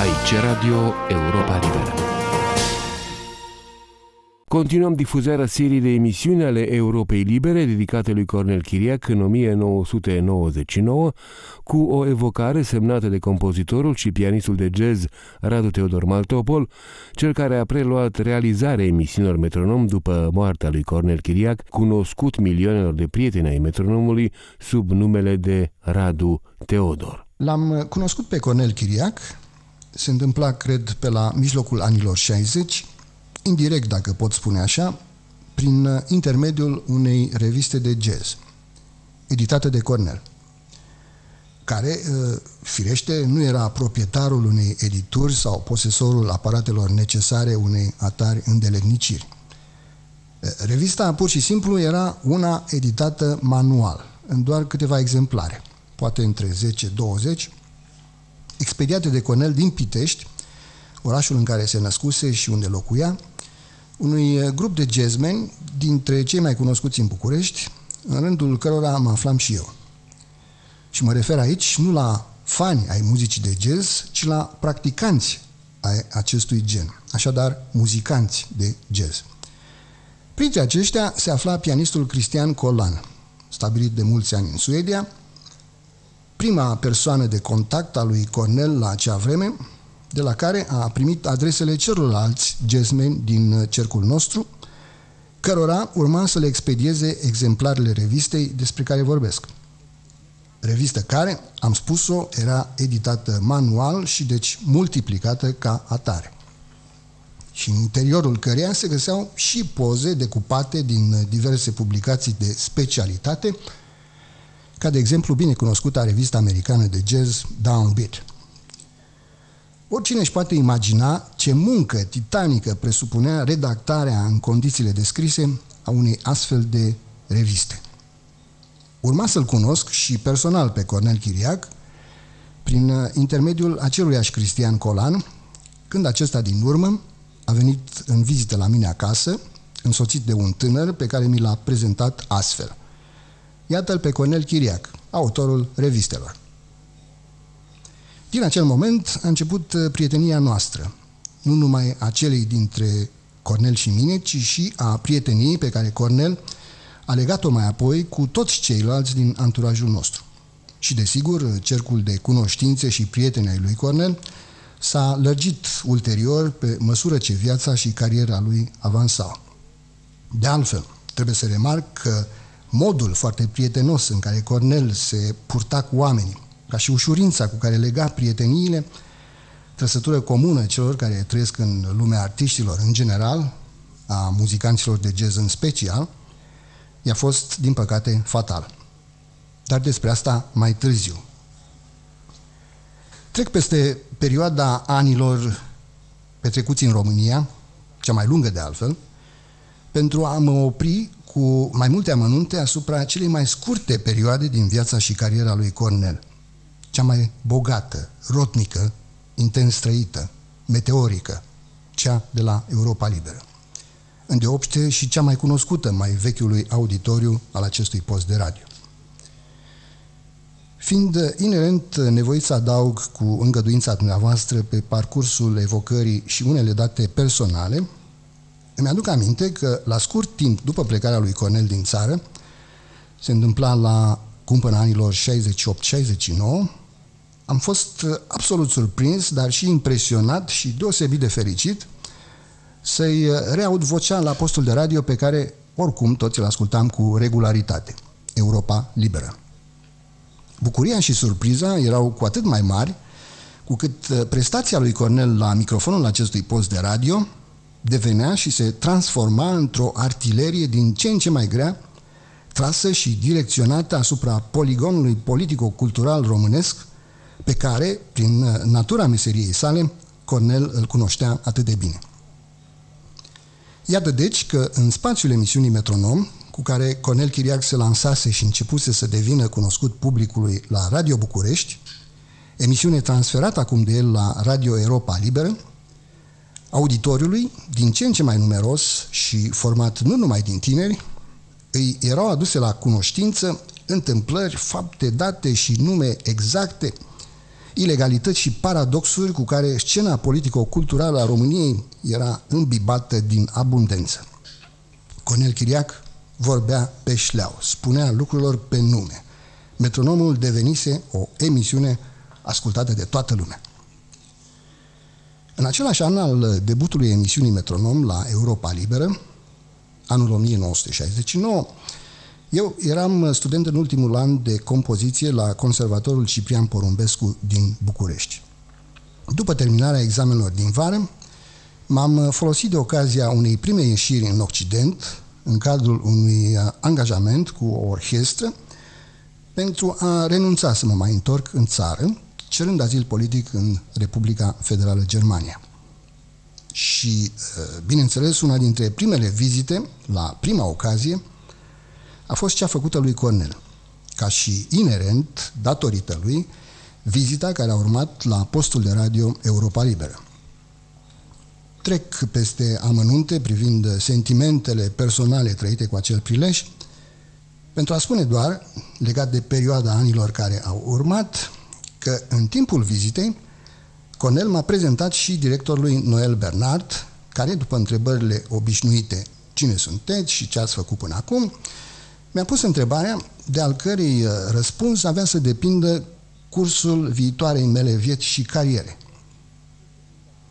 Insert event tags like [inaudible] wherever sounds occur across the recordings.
Aici Radio Europa Liberă. Continuăm difuzarea seriei de emisiuni ale Europei Libere dedicate lui Cornel Chiriac în 1999 cu o evocare semnată de compozitorul și pianistul de jazz Radu Teodor Maltopol, cel care a preluat realizarea emisiunilor Metronom după moartea lui Cornel Chiriac, cunoscut milionelor de prieteni ai metronomului sub numele de Radu Teodor. L-am cunoscut pe Cornel Chiriac, se întâmpla, cred, pe la mijlocul anilor 60, indirect, dacă pot spune așa, prin intermediul unei reviste de jazz, editată de Cornel, care, firește, nu era proprietarul unei edituri sau posesorul aparatelor necesare unei atari îndeletniciri. Revista, pur și simplu, era una editată manual, în doar câteva exemplare, poate între 10-20, expediate de Cornel din Pitești, orașul în care se născuse și unde locuia, unui uh, grup de jazzmeni dintre cei mai cunoscuți în București, în rândul cărora mă aflam și eu. Și mă refer aici nu la fani ai muzicii de jazz, ci la practicanți ai acestui gen, așadar muzicanți de jazz. Printre aceștia se afla pianistul Cristian Colan, stabilit de mulți ani în Suedia, prima persoană de contact a lui Cornel la acea vreme, de la care a primit adresele celorlalți jazzmeni din cercul nostru, cărora urma să le expedieze exemplarele revistei despre care vorbesc. Revistă care, am spus-o, era editată manual și deci multiplicată ca atare. Și în interiorul căreia se găseau și poze decupate din diverse publicații de specialitate, ca de exemplu bine cunoscuta revista americană de jazz Downbeat. Oricine își poate imagina ce muncă titanică presupunea redactarea în condițiile descrise a unei astfel de reviste. Urma să-l cunosc și personal pe Cornel Chiriac, prin intermediul aceluiași Cristian Colan, când acesta din urmă a venit în vizită la mine acasă, însoțit de un tânăr pe care mi l-a prezentat astfel. Iată-l pe Cornel Chiriac, autorul revistelor. Din acel moment a început uh, prietenia noastră, nu numai a celei dintre Cornel și mine, ci și a prieteniei pe care Cornel a legat-o mai apoi cu toți ceilalți din anturajul nostru. Și desigur, cercul de cunoștințe și prieteni ai lui Cornel s-a lărgit ulterior pe măsură ce viața și cariera lui avansau. De altfel, trebuie să remarc că modul foarte prietenos în care Cornel se purta cu oamenii, ca și ușurința cu care lega prieteniile, trăsătură comună celor care trăiesc în lumea artiștilor în general, a muzicanților de jazz în special, i-a fost, din păcate, fatal. Dar despre asta mai târziu. Trec peste perioada anilor petrecuți în România, cea mai lungă de altfel, pentru a mă opri cu mai multe amănunte asupra celei mai scurte perioade din viața și cariera lui Cornel – cea mai bogată, rotnică, intens trăită, meteorică, cea de la Europa Liberă. Îndeopște și cea mai cunoscută mai vechiului auditoriu al acestui post de radio. Fiind inerent nevoit să adaug cu îngăduința dumneavoastră pe parcursul evocării și unele date personale, îmi aduc aminte că la scurt timp după plecarea lui Cornel din țară, se întâmpla la cumpăna anilor 68-69, am fost uh, absolut surprins, dar și impresionat și deosebit de fericit să-i uh, reaud vocea la postul de radio pe care oricum toți îl ascultam cu regularitate. Europa Liberă. Bucuria și surpriza erau cu atât mai mari cu cât uh, prestația lui Cornel la microfonul acestui post de radio devenea și se transforma într-o artilerie din ce în ce mai grea, trasă și direcționată asupra poligonului politico-cultural românesc, pe care, prin uh, natura meseriei sale, Cornel îl cunoștea atât de bine. Iată deci că în spațiul emisiunii Metronom, cu care Cornel Chiriac se lansase și începuse să devină cunoscut publicului la Radio București, emisiune transferată acum de el la Radio Europa Liberă, auditoriului, din ce în ce mai numeros și format nu numai din tineri, îi erau aduse la cunoștință întâmplări, fapte, date și nume exacte – ilegalități și paradoxuri cu care scena politico-culturală a României era îmbibată din abundență. Cornel Chiriac vorbea pe șleau, spunea lucrurilor pe nume. Metronomul devenise o emisiune ascultată de toată lumea. În același an al debutului emisiunii Metronom la Europa Liberă, anul 1969, eu eram student în ultimul an de compoziție la Conservatorul Ciprian Porumbescu din București. După terminarea examenelor din vară, m-am folosit de ocazia unei prime ieșiri în Occident, în cadrul unui angajament cu o orchestră, pentru a renunța să mă mai întorc în țară, cerând azil politic în Republica Federală Germania. Și, bineînțeles, una dintre primele vizite, la prima ocazie, a fost cea făcută lui Cornel, ca și inerent, datorită lui, vizita care a urmat la postul de radio Europa Liberă. Trec peste amănunte privind sentimentele personale trăite cu acel prilej, pentru a spune doar, legat de perioada anilor care au urmat, că în timpul vizitei, Cornel m-a prezentat și directorului Noel Bernard, care, după întrebările obișnuite, cine sunteți și ce ați făcut până acum, mi-a pus întrebarea de al cărei uh, răspuns avea să depindă cursul viitoarei mele vieți și cariere.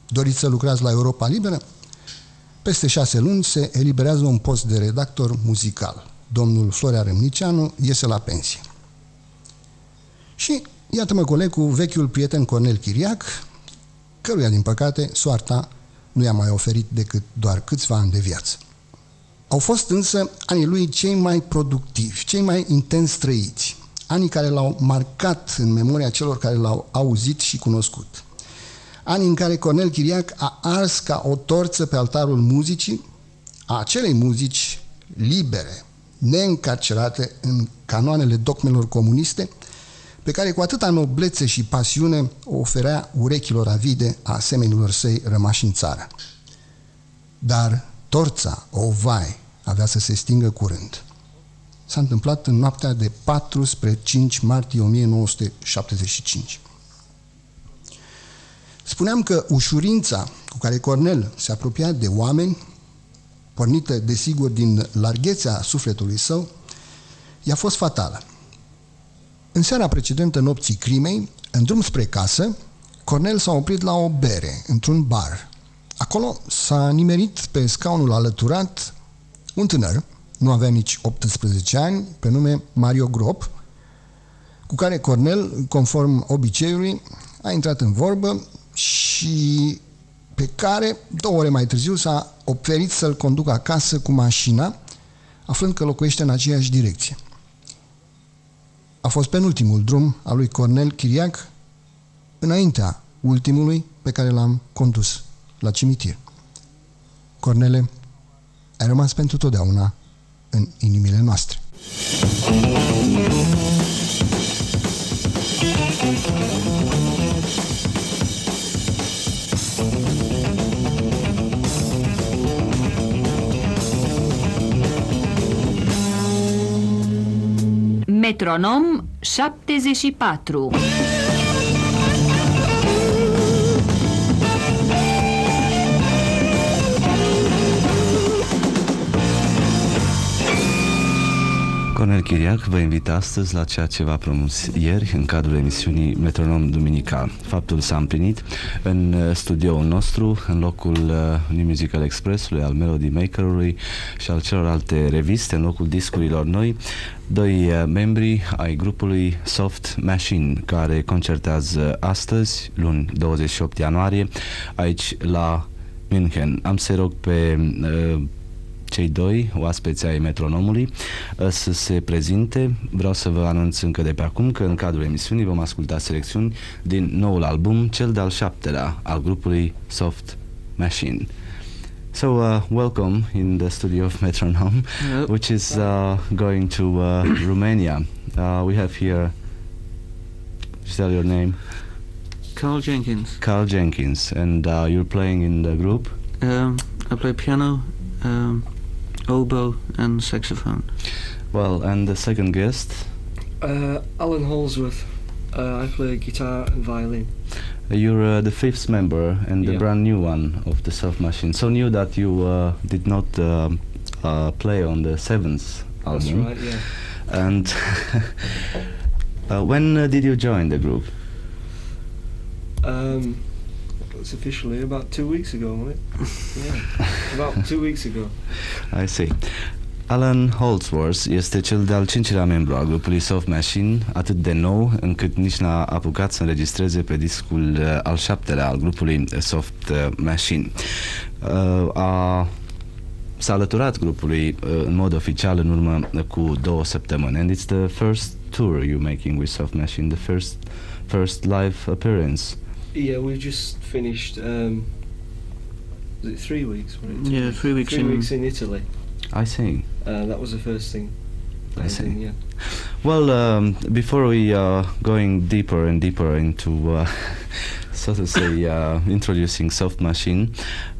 Doriți să lucrați la Europa Liberă? Peste șase luni se eliberează un post de redactor muzical. Domnul Florea Râmnicianu iese la pensie. Și iată-mă coleg cu vechiul prieten Cornel Chiriac, căruia, din păcate, soarta nu i-a mai oferit decât doar câțiva ani de viață. Au fost însă anii lui cei mai productivi, cei mai intens trăiți, anii care l-au marcat în memoria celor care l-au auzit și cunoscut. Anii în care Cornel Chiriac a ars ca o torță pe altarul muzicii, a acelei muzici libere, neîncarcerate în canoanele dogmelor comuniste, pe care cu atâta noblețe și pasiune o oferea urechilor avide a asemenilor săi rămași în țară. Dar torța, o vai, avea să se stingă curând. S-a întâmplat în noaptea de 4 spre 5 martie 1975. Spuneam că ușurința cu care Cornel se apropia de oameni, pornită desigur din larghețea sufletului său, i-a fost fatală. În seara precedentă nopții crimei, în drum spre casă, Cornel s-a oprit la o bere, într-un bar. Acolo s-a nimerit pe scaunul alăturat un tânăr, nu avea nici 18 ani, pe nume Mario Grop, cu care Cornel, conform obiceiului, a intrat în vorbă și pe care, două ore mai târziu, s-a oferit să-l conducă acasă cu mașina, aflând că locuiește în aceeași direcție. A fost penultimul drum al lui Cornel Chiriac, înaintea ultimului pe care l-am condus la cimitir. Cornele, ai rămas pentru totdeauna în inimile noastre. Metronom 74 Cornel Chiriac vă invit astăzi la ceea ce v-a promis ieri în cadrul emisiunii Metronom Duminical. Faptul s-a împlinit în uh, studioul nostru, în locul uh, New Musical Express-ului, al Melody Maker-ului și al celorlalte reviste, în locul discurilor noi, doi uh, membri ai grupului Soft Machine, care concertează astăzi, luni 28 ianuarie, aici la München. Am să rog pe uh, cei doi oaspeți ai metronomului uh, să se prezinte. Vreau să vă anunț încă de pe acum că în cadrul emisiunii vom asculta selecțiuni din noul album, cel de-al șaptelea al grupului Soft Machine. So, uh, welcome in the studio of Metronome, yep. which is uh, going to uh, [clears throat] Romania. Uh, we have here, tell your name. Carl Jenkins. Carl Jenkins, and uh, you're playing in the group? Um, I play piano, um, oboe and saxophone. Well, and the second guest? Uh, Alan Holsworth. Uh, I play guitar and violin. You're uh, the fifth member and the Yeah. brand new one of the Soft Machine. So new that you uh, did not um uh, play on the seventh That's album. right, yeah. And [laughs] uh, when uh, did you join the group? Um, it's officially about two weeks ago, wasn't it? [laughs] yeah, about two weeks ago. I see. Alan Holdsworth este cel de-al cincilea membru al grupului Soft Machine, atât de nou încât nici n-a apucat să înregistreze pe discul uh, al șaptelea al grupului Soft uh, Machine. Uh, a s-a alăturat grupului uh, în mod oficial în urmă cu două săptămâni and it's the first tour you're making with Soft Machine, the first first live appearance. Yeah, we've just finished. Um, was it three weeks? it? Yeah, three weeks Three in- weeks in Italy. I see. Uh, that was the first thing. I see. think, yeah. Well, um, before we uh, going deeper and deeper into, uh, [laughs] so to say, uh, introducing Soft Machine,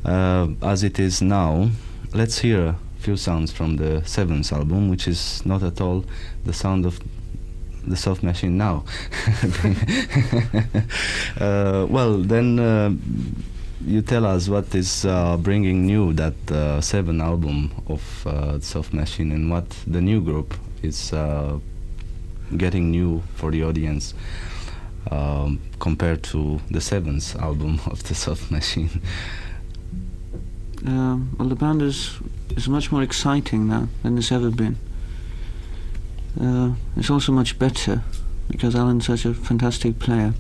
uh, as it is now, let's hear a few sounds from the seventh album, which is not at all the sound of the Soft Machine now. [laughs] uh, well, then. Uh, you tell us what is uh, bringing new that uh, seven album of uh, Soft Machine and what the new group is uh, getting new for the audience um, compared to the seventh album [laughs] of the Soft Machine. Um, well, the band is is much more exciting now than it's ever been. Uh, it's also much better because Alan's such a fantastic player,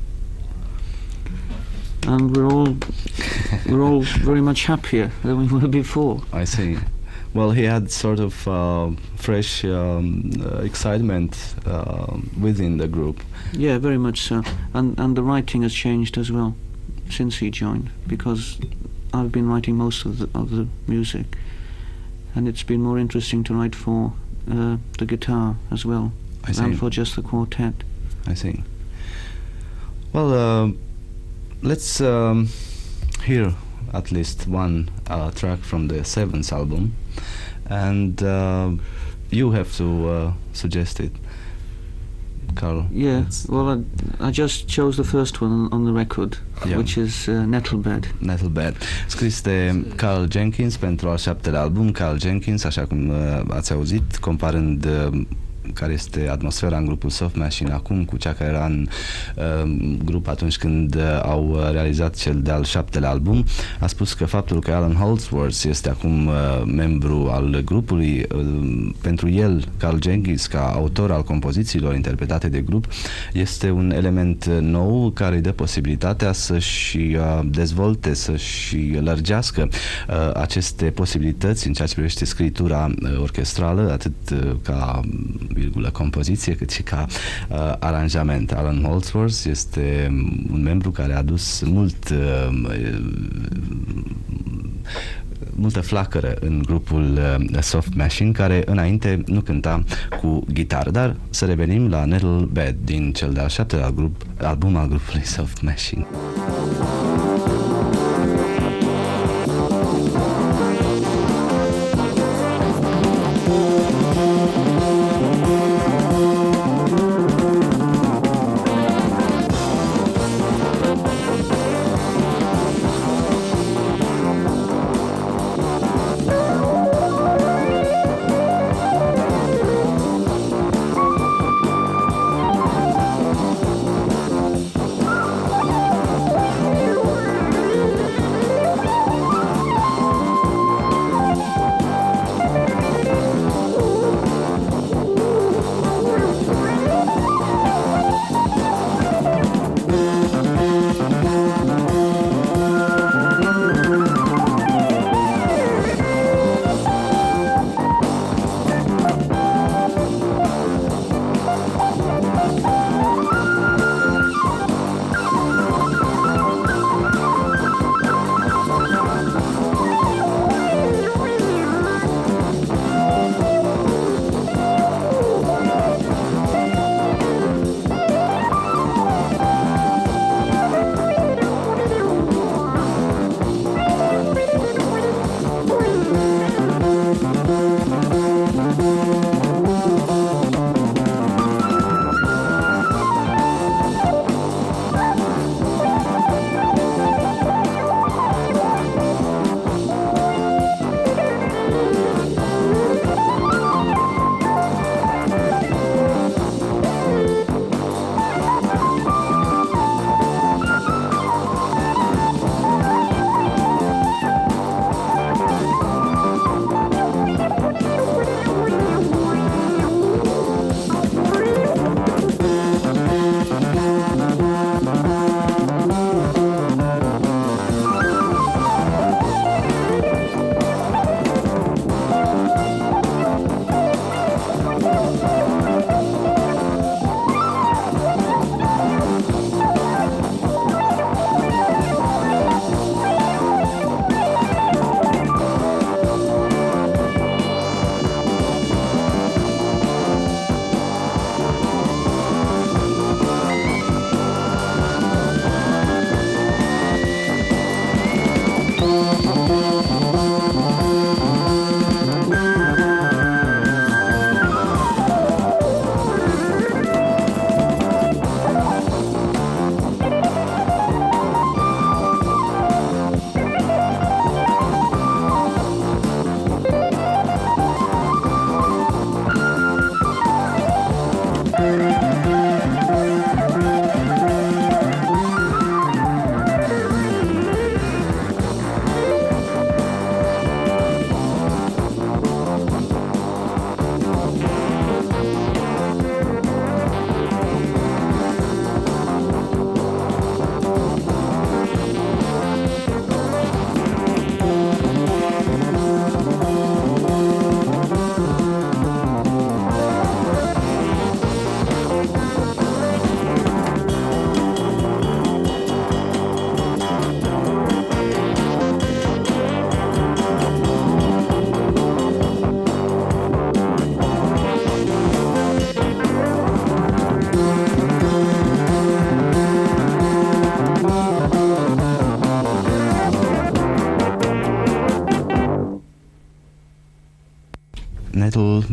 and we're all we're all very much happier than we were before. I see. Well, he had sort of uh, fresh um, uh, excitement uh, within the group. Yeah, very much so. And and the writing has changed as well since he joined because I've been writing most of the of the music, and it's been more interesting to write for uh, the guitar as well I see. than for just the quartet. I see. Well, uh, let's um, hear at least one uh, track from the seventh album, and uh, you have to uh, suggest it, Carl. Yeah, It's well, I, I just chose the first one on, on the record, Yeah. which is uh, Nettlebed. Nettlebed, scris de Carl Jenkins pentru al șaptelea album. Carl Jenkins, așa cum uh, ați auzit, comparând uh, care este atmosfera în grupul Soft Machine acum cu cea care era în uh, grup atunci când uh, au uh, realizat cel de-al șaptelea album. A spus că faptul că Alan Holdsworth este acum uh, membru al grupului, uh, pentru el, Carl Jenkins, ca autor al compozițiilor interpretate de grup, este un element uh, nou care îi dă posibilitatea să-și uh, dezvolte, să-și lărgească uh, aceste posibilități în ceea ce privește scritura uh, orchestrală, atât uh, ca virgulă compoziție, cât și ca uh, aranjament. Alan Holdsworth este um, un membru care a adus mult uh, multă flacără în grupul uh, Soft Machine, care înainte nu cânta cu gitară. Dar să revenim la Nettle Bed din cel de-al șaptelea grup, album al grupului Soft Machine.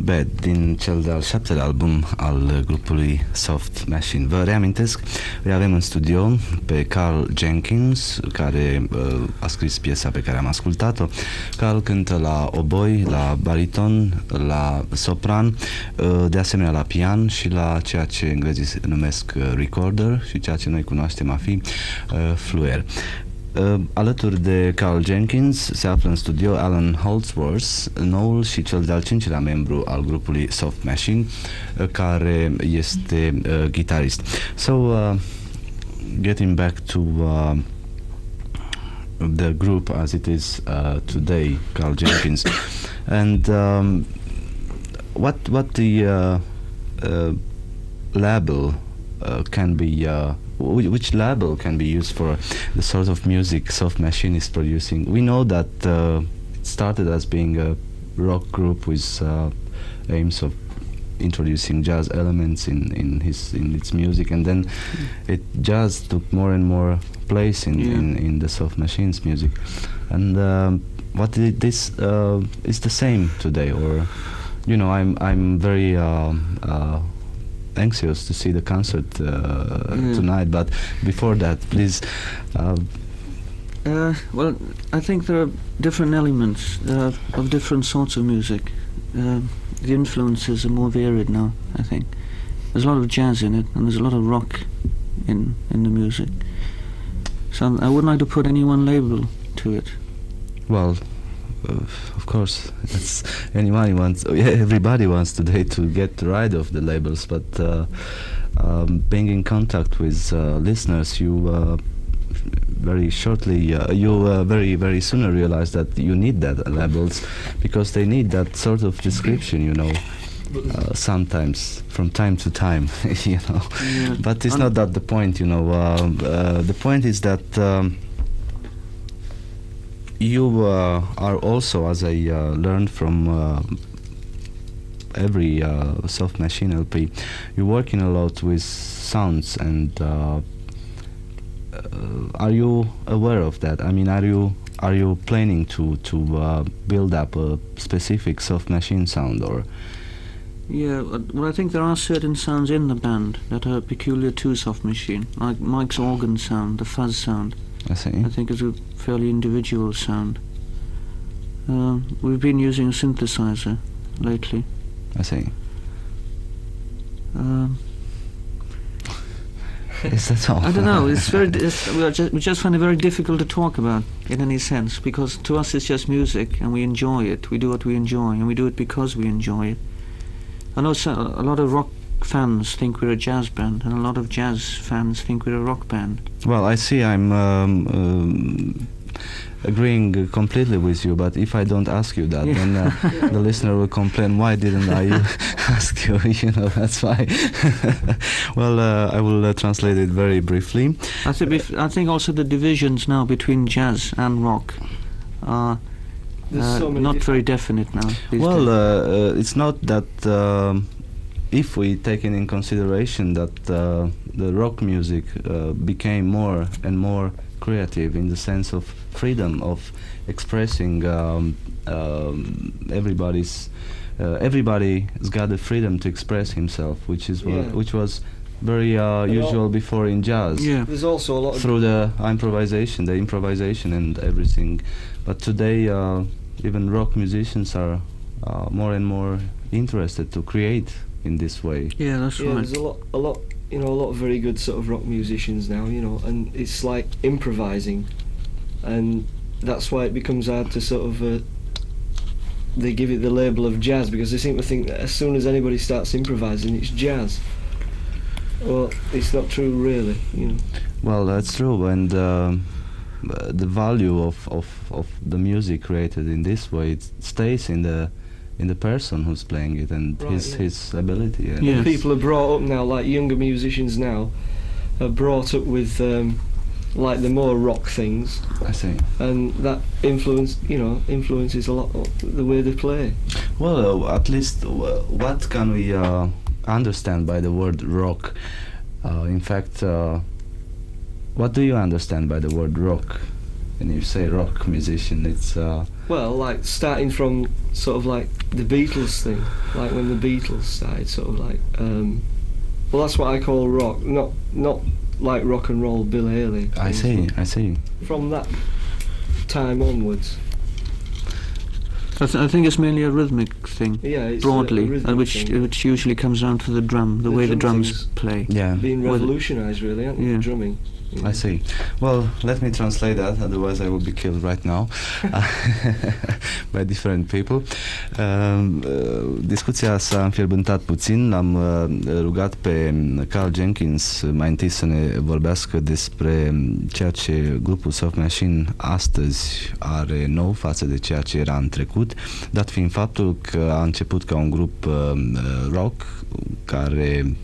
Metal Bed din cel de-al șaptelea album al grupului Soft Machine. Vă reamintesc, îi avem în studio pe Carl Jenkins, care uh, a scris piesa pe care am ascultat-o. Carl cântă la oboi, la bariton, la sopran, uh, de asemenea la pian și la ceea ce englezii numesc uh, recorder și ceea ce noi cunoaștem a fi uh, fluer. Uh, alături de Carl Jenkins se află în studio Alan Holdsworth, noul și cel de-al cincilea membru al grupului Soft Machine, uh, care este uh, guitarist. So, uh, getting back to uh, the group as it is uh, today, Carl Jenkins, [coughs] and um, what what the uh, uh, label uh, can be uh, wh- which label can be used for the sort of music Soft Machine is producing. We know that uh, it started as being a rock group with uh, aims of introducing jazz elements in, in his in its music and then it jazz took more and more place in, Yeah. in, in the Soft Machines music and um, what this uh, is the same today or you know I'm I'm very um, uh, anxious to see the concert uh, Yeah. tonight. But before that, please. Uh, Uh, well, I think there are different elements uh, of different sorts of music. Uh, the influences are more varied now. I think there's a lot of jazz in it, and there's a lot of rock in in the music. So I wouldn't like to put any one label to it. well, of course, it's anyone wants. Yeah, everybody wants today to get rid of the labels, but uh, um, being in contact with uh, listeners, you. Uh, very shortly uh, you uh, very very soon realize that you need that labels because they need that sort of description you know uh, sometimes from time to time [laughs] you know Yeah. but it's not that the point you know um, uh, the point is that um, you uh, are also as I uh, learned from uh, every uh, soft machine LP you're working a lot with sounds and uh, are you aware of that I mean are you are you planning to to uh, build up a specific soft machine sound or Yeah, well, I think there are certain sounds in the band that are peculiar to Soft Machine, like Mike's organ sound, the fuzz sound. I see I think it's a fairly individual sound. Uh, we've been using a synthesizer lately. I see Um, [laughs] is that all I don't know. It's very. It's, we, are just, we just find it very difficult to talk about in any sense because to us it's just music and we enjoy it. We do what we enjoy and we do it because we enjoy it. I know so, a lot of rock fans think we're a jazz band and a lot of jazz fans think we're a rock band. Well, I see I'm um, um, agreeing uh, completely with you, but if I don't ask you that, Yeah. then uh, [laughs] the listener will complain, why didn't I [laughs] ask you? [laughs] You know, that's why. well, uh, I will uh, translate it very briefly. I think. bef- I think also the divisions now between jazz and rock are uh, so not very definite now. Well, uh, uh, it's not that um, if we take in consideration that uh, the rock music uh, became more and more creative in the sense of freedom of expressing um, um, everybody's uh, everybody's got the freedom to express himself, which is what, Yeah. which was very uh, usual all- before in jazz Yeah. There's also a lot of through the improvisation, the improvisation and everything. But today, uh, even rock musicians are uh, more and more interested to create in this way. Yeah, that's yeah, right. there's a lot, a lot, you know, a lot of very good sort of rock musicians now, you know, and it's like improvising, and that's why it becomes hard to sort of. Uh, they give it the label of jazz because they seem to think that as soon as anybody starts improvising, it's jazz. Well, it's not true, really. You know. Well, that's true, and um, uh, the value of, of, of the music created in this way it stays in the in the person who's playing it and Right, his yeah. his ability. And Yeah. People are brought up now, like younger musicians now, are brought up with um, like the more rock things, I see. and that influence, you know, influences a lot of the way they play. Well, uh, at least uh, what can we uh, understand by the word rock? Uh, in fact, uh, what do you understand by the word rock? When you say rock musician, it's uh, Well, like starting from sort of like the Beatles thing, like when the Beatles started, sort of like, um, well, that's what I call rock, not not like rock and roll Bill Haley. I see, I see. From that time onwards, I, th- I think it's mainly a rhythmic thing, yeah, it's a- broadly, a rhythm and which thing. which usually comes down to the drum, the, The way the drums play. Yeah. being revolutionised, really, aren't Yeah. they? Drumming. You know. I see. Well, let me translate that, otherwise I will be killed right now [laughs] by different people. Um, uh, discuția s-a înfierbântat puțin. L-am uh, rugat pe Carl Jenkins mai întâi să ne vorbească despre ceea ce grupul Soft Machine astăzi are nou față de ceea ce era în trecut, dat fiind faptul că a început ca un grup uh, rock care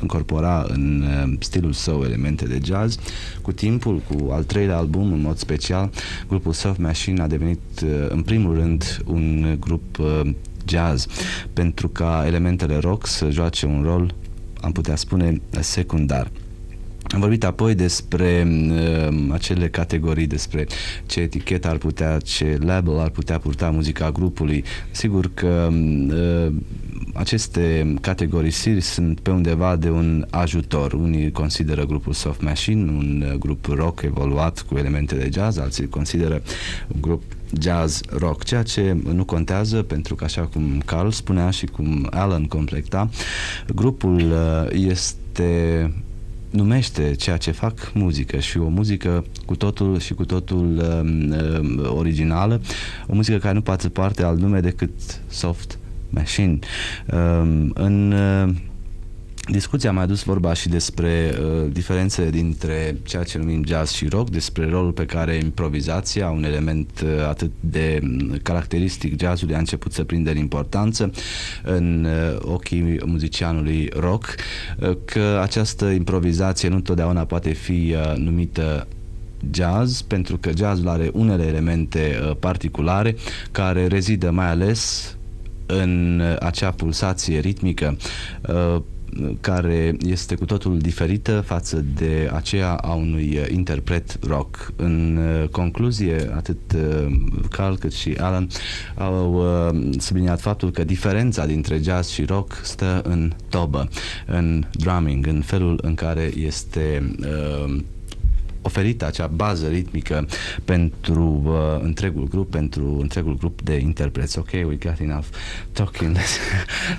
încorpora în uh, stilul său elemente de jazz. Cu timpul, cu al treilea album, în mod special, grupul Soft Machine a devenit, uh, în primul rând, un grup uh, jazz, pentru ca elementele rock să joace un rol, am putea spune, secundar. Am vorbit apoi despre uh, acele categorii, despre ce etichetă ar putea, ce label ar putea purta muzica grupului. Sigur că uh, aceste categorisiri sunt pe undeva de un ajutor. Unii consideră grupul Soft Machine un uh, grup rock evoluat cu elemente de jazz, alții îl consideră un grup jazz rock, ceea ce nu contează pentru că așa cum Carl spunea și cum Alan complecta, grupul uh, este numește ceea ce fac muzică și o muzică cu totul și cu totul um, um, originală, o muzică care nu poate parte alt nume decât soft machine. Um, în uh, Discuția a mai adus vorba și despre uh, diferențele dintre ceea ce numim jazz și rock, despre rolul pe care improvizația, un element uh, atât de mm, caracteristic jazzului, a început să prindă în importanță în uh, ochii muzicianului rock, uh, că această improvizație nu întotdeauna poate fi uh, numită jazz, pentru că jazzul are unele elemente uh, particulare care rezidă mai ales în uh, acea pulsație ritmică. Uh, care este cu totul diferită față de aceea a unui uh, interpret rock. În uh, concluzie, atât uh, Carl cât și Alan au uh, subliniat faptul că diferența dintre jazz și rock stă în tobă, în drumming, în felul în care este uh, oferită acea bază ritmică pentru uh, întregul grup, pentru întregul grup de interpreți. Ok, we got enough talking. Let's,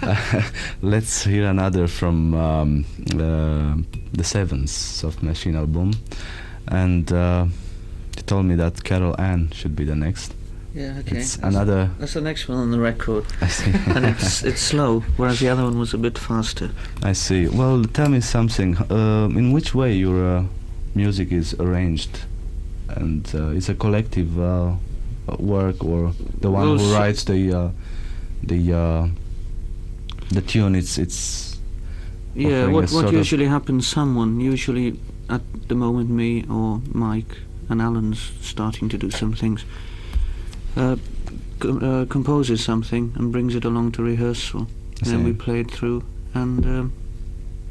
uh, [laughs] let's hear another from um, uh, the Sevens Soft Machine album. And uh, you told me that Carol Ann should be the next. Yeah, okay. It's That's- another. That's the next one on the record, I see. [laughs] and it's it's slow, whereas the other one was a bit faster. I see. Well, tell me something. Uh, in which way your uh, music is arranged, and uh, it's a collective uh, work, or the one Well, who writes the uh, the uh, the tune? It's it's Yeah, what what usually happens? Someone, usually at the moment, me or Mike and Alan's starting to do some things. Uh, uh, composes something and brings it along to rehearsal, and then we play it through and um,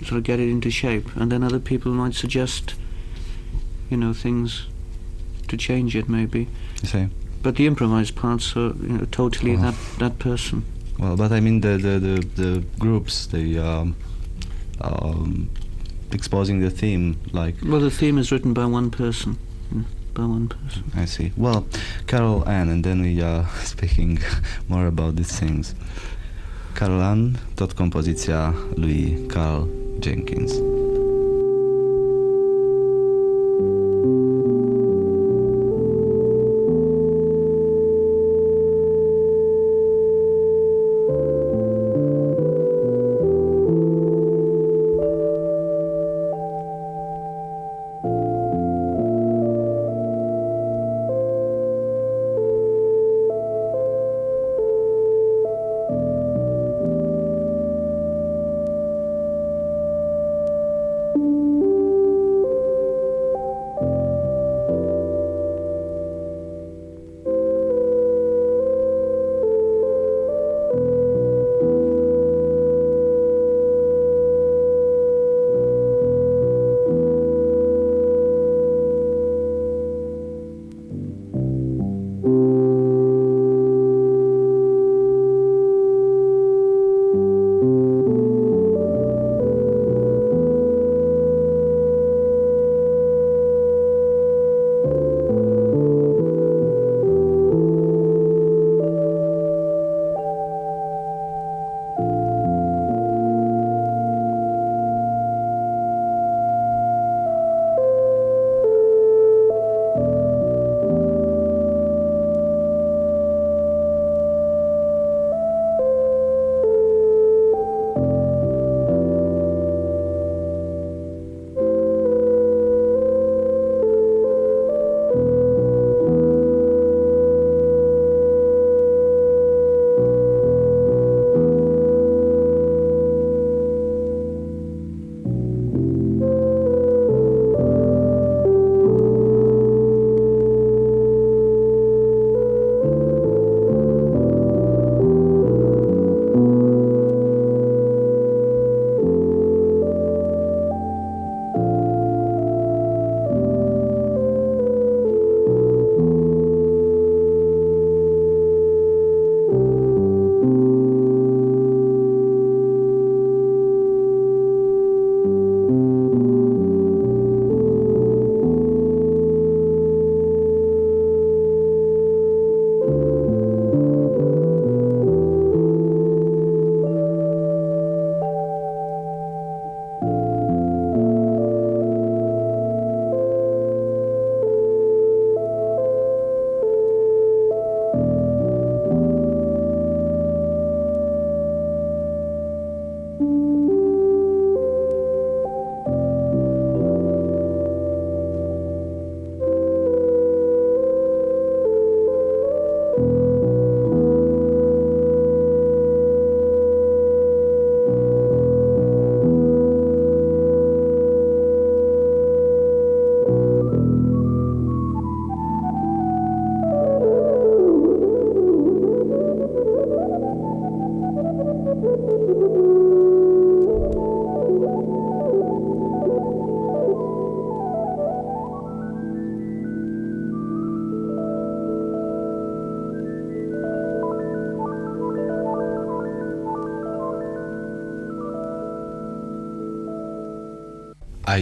sort of get it into shape. And then other people might suggest you know, things to change it maybe. But the improvised parts are you know, totally Uh-huh. that, that person. Well, but I mean the the the, the groups, the um, um, exposing the theme, like Well, the theme is written by one person. mm, By one person. I see. Well, Carol Ann, and then we are [laughs] speaking [laughs] more about these things. Carol Ann, tot compoziția lui Carl Jenkins.